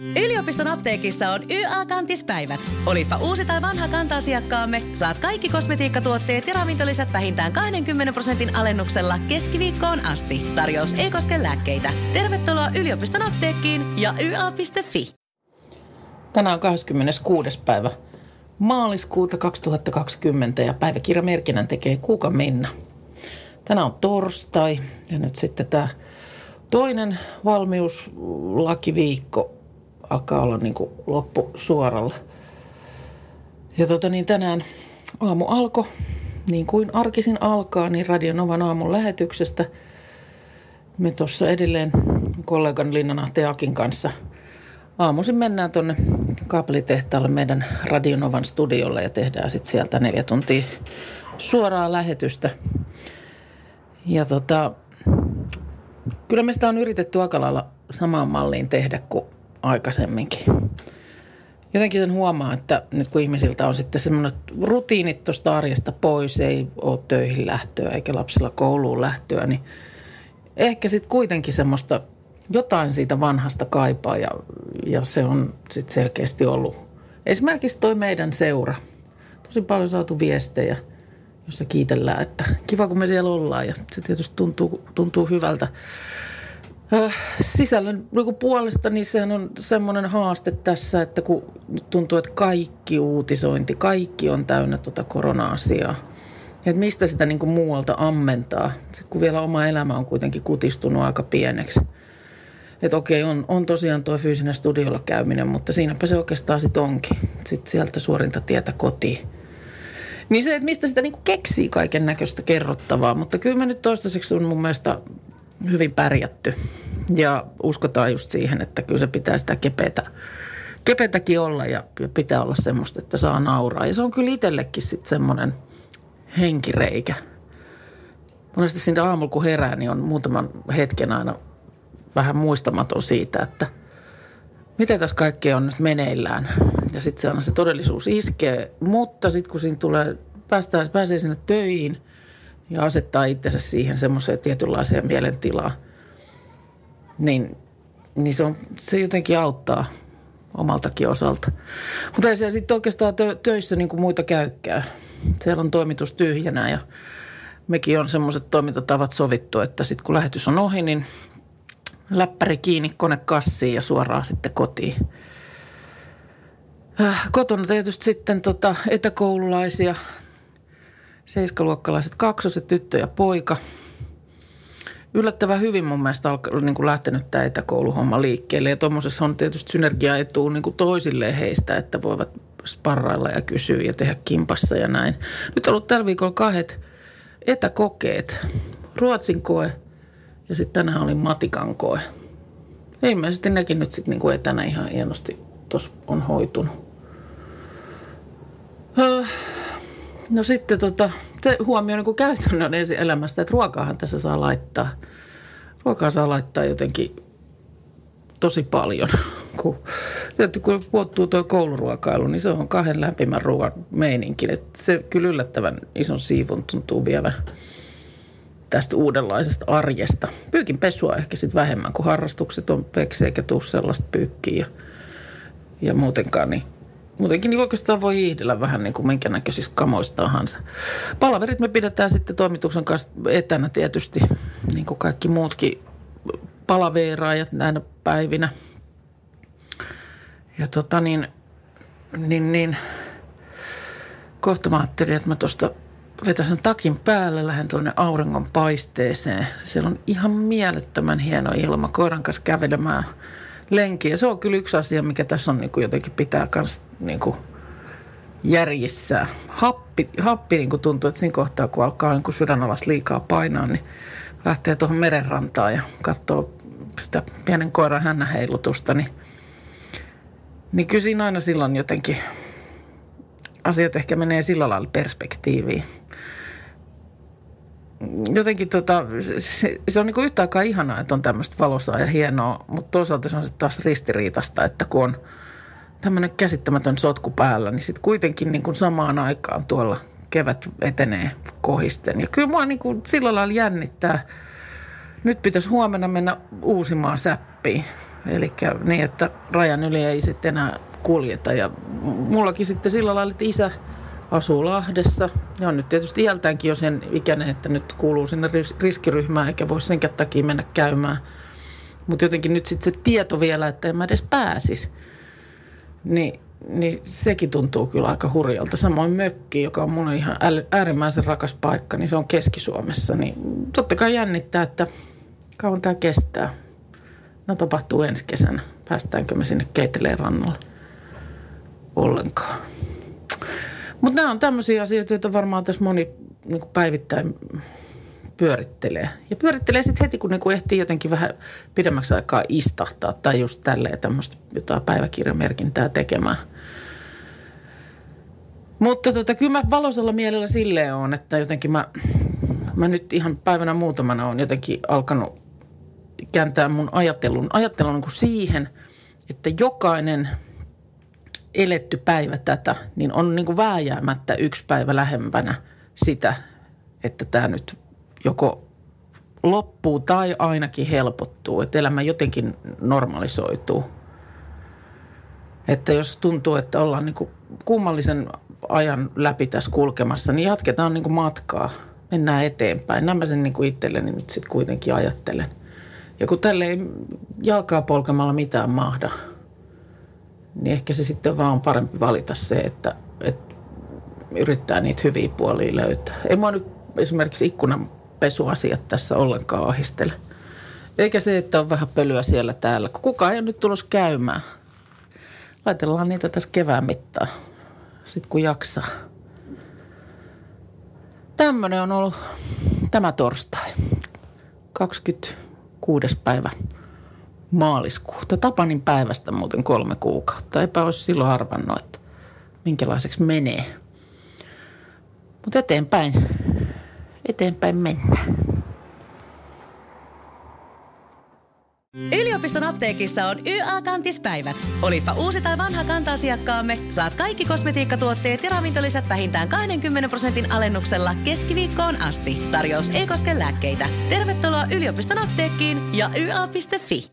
Yliopiston apteekissa on YA-kantispäivät. Olipa uusi tai vanha kanta-asiakkaamme, saat kaikki kosmetiikkatuotteet ja ravintolisät vähintään 20 prosentin alennuksella keskiviikkoon asti. Tarjous ei koske lääkkeitä. Tervetuloa yliopiston apteekkiin ja YA.fi. Tänään on 26. päivä maaliskuuta 2020 ja päiväkirjamerkinnän tekee Kuuka Minna. Tänään on torstai ja nyt sitten tämä toinen valmiuslakiviikko alkaa olla niin kuin loppu suoralla. Ja tota niin, tänään aamu alkoi, niin kuin arkisin alkaa, niin Radionovan aamun lähetyksestä. Me tuossa edelleen kollegan Linnana Teakin kanssa aamuisin mennään tuonne kaapelitehtaalle meidän Radionovan studiolle ja tehdään sitten sieltä neljä tuntia suoraa lähetystä. Ja tota, kyllä me sitä on yritetty aika lailla samaan malliin tehdä kuin aikaisemminkin. Jotenkin sen huomaa, että nyt kun ihmisiltä on sitten semmoinen rutiinit tuosta arjesta pois, ei ole töihin lähtöä eikä lapsilla kouluun lähtöä, niin ehkä sitten kuitenkin semmoista jotain siitä vanhasta kaipaa ja, ja se on sitten selkeästi ollut. Esimerkiksi toi meidän seura. Tosi paljon saatu viestejä, jossa kiitellään, että kiva kun me siellä ollaan ja se tietysti tuntuu, tuntuu hyvältä. Sisällön niin puolesta niin sehän on semmoinen haaste tässä, että kun tuntuu, että kaikki uutisointi, kaikki on täynnä tuota korona-asiaa. Että mistä sitä niin kuin muualta ammentaa, sitten kun vielä oma elämä on kuitenkin kutistunut aika pieneksi. Että okei, on, on tosiaan tuo fyysinen studiolla käyminen, mutta siinäpä se oikeastaan sitten onkin. Sitten sieltä suorinta tietä kotiin. Niin se, että mistä sitä niin kuin keksii kaiken näköistä kerrottavaa, mutta kyllä me nyt toistaiseksi on mun mielestä hyvin pärjätty. Ja uskotaan just siihen, että kyllä se pitää sitä kepeätä, kepeätäkin olla ja pitää olla semmoista, että saa nauraa. Ja se on kyllä itsellekin sitten semmoinen henkireikä. Monesti siinä aamulla kun herää, niin on muutaman hetken aina vähän muistamaton siitä, että miten tässä kaikkea on nyt meneillään. Ja sitten se aina se todellisuus iskee, mutta sitten kun siinä tulee, päästään, pääsee sinne töihin – ja asettaa itsensä siihen semmoiseen tietynlaiseen mielentilaan, niin, niin se, on, se jotenkin auttaa omaltakin osalta. Mutta ei se sitten oikeastaan tö, töissä niin kuin muita käykään. Siellä on toimitus tyhjänä ja mekin on semmoiset toimintatavat sovittu, että sitten kun lähetys on ohi, niin läppäri kiinni kone kassiin ja suoraan sitten kotiin. Äh, kotona tietysti sitten tota etäkoululaisia seiskaluokkalaiset kaksoset, tyttö ja poika. Yllättävän hyvin mun mielestä on niin kuin lähtenyt tämä etäkouluhomma liikkeelle. Ja tuommoisessa on tietysti synergiaetu niin kuin toisilleen heistä, että voivat sparrailla ja kysyä ja tehdä kimpassa ja näin. Nyt on ollut tällä viikolla kahdet etäkokeet. Ruotsin koe ja sitten tänään oli matikan koe. Ilmeisesti nekin nyt sitten niin etänä ihan hienosti tuossa on hoitunut. No sitten tota, se huomio niin käytännön elämästä, että ruokaahan tässä saa laittaa. Ruokaa saa laittaa jotenkin tosi paljon. Kun, puuttuu tuo kouluruokailu, niin se on kahden lämpimän ruoan meininkin. Että se kyllä yllättävän ison siivun tuntuu vievän tästä uudenlaisesta arjesta. Pyykin pesua ehkä sitten vähemmän, kun harrastukset on veksi eikä tuu sellaista pyykkiä ja, ja muutenkaan, niin muutenkin niin oikeastaan voi hiihdellä vähän niin kuin minkä näköisistä kamoista tahansa. Palaverit me pidetään sitten toimituksen kanssa etänä tietysti, niin kuin kaikki muutkin palaveeraajat näinä päivinä. Ja tota niin, niin, niin kohta mä ajattelin, että mä tuosta vetäsen takin päälle, lähden tuonne auringon paisteeseen. Siellä on ihan mielettömän hieno ilma koiran kanssa kävelemään – lenkiä. Se on kyllä yksi asia, mikä tässä on niin kuin jotenkin pitää myös niin järjissä. Happi, happi niin kuin tuntuu, että siinä kohtaa, kun alkaa niin kuin sydän alas liikaa painaa, niin lähtee tuohon merenrantaan ja katsoo sitä pienen koiran hännäheilutusta, niin, niin kyllä siinä aina silloin jotenkin asiat ehkä menee sillä lailla perspektiiviin jotenkin tota, se, se on niin yhtä aikaa ihanaa, että on tämmöistä valosaa ja hienoa, mutta toisaalta se on sitten taas ristiriitasta, että kun on tämmöinen käsittämätön sotku päällä, niin sitten kuitenkin niin kuin samaan aikaan tuolla kevät etenee kohisten. Ja kyllä mua niin kuin sillä lailla jännittää. Nyt pitäisi huomenna mennä uusimaan säppiin. Eli niin, että rajan yli ei sitten enää kuljeta. Ja mullakin sitten sillä lailla, että isä asuu Lahdessa. Ja on nyt tietysti iältäänkin jo sen ikäinen, että nyt kuuluu sinne riskiryhmään eikä voi senkään takia mennä käymään. Mutta jotenkin nyt sitten se tieto vielä, että en mä edes pääsisi. Niin, niin sekin tuntuu kyllä aika hurjalta. Samoin mökki, joka on mun ihan äärimmäisen rakas paikka, niin se on Keski-Suomessa. Niin totta kai jännittää, että kauan tämä kestää. No tapahtuu ensi kesänä. Päästäänkö me sinne Keiteleen rannalle ollenkaan. Mutta nämä on tämmöisiä asioita, joita varmaan tässä moni niin päivittäin pyörittelee. Ja pyörittelee sitten heti, kun niinku ehtii jotenkin vähän pidemmäksi aikaa istahtaa tai just tälleen tämmöistä jotain päiväkirjamerkintää tekemään. Mutta tota, kyllä mä valoisella mielellä silleen on, että jotenkin mä, mä nyt ihan päivänä muutamana on jotenkin alkanut kääntää mun ajattelun, ajattelun niin kuin siihen, että jokainen eletty päivä tätä, niin on niin kuin vääjäämättä yksi päivä lähempänä sitä, että tämä nyt joko loppuu tai ainakin helpottuu, että elämä jotenkin normalisoituu. Että jos tuntuu, että ollaan niin kuin kummallisen ajan läpi tässä kulkemassa, niin jatketaan niin kuin matkaa. Mennään eteenpäin. Nämä sen niin kuin itselleni nyt sitten kuitenkin ajattelen. Ja kun tälle ei jalkaa polkemalla mitään mahda, niin ehkä se sitten vaan on parempi valita se, että, että yrittää niitä hyviä puolia löytää. Ei mua nyt esimerkiksi ikkunan pesuasiat tässä ollenkaan ahistele. Eikä se, että on vähän pölyä siellä täällä, kun kukaan ei ole nyt tulossa käymään. Laitellaan niitä tässä kevään mittaan, sitten kun jaksaa. Tämmöinen on ollut tämä torstai, 26. päivä maaliskuuta. Tapanin päivästä muuten kolme kuukautta. Eipä olisi silloin arvannut, että minkälaiseksi menee. Mutta eteenpäin eteenpäin mennään. Yliopiston apteekissa on YA-kantispäivät. Olipa uusi tai vanha kanta-asiakkaamme, saat kaikki kosmetiikkatuotteet ja ravintolisät vähintään 20 prosentin alennuksella keskiviikkoon asti. Tarjous ei koske lääkkeitä. Tervetuloa yliopiston apteekkiin ja YA.fi.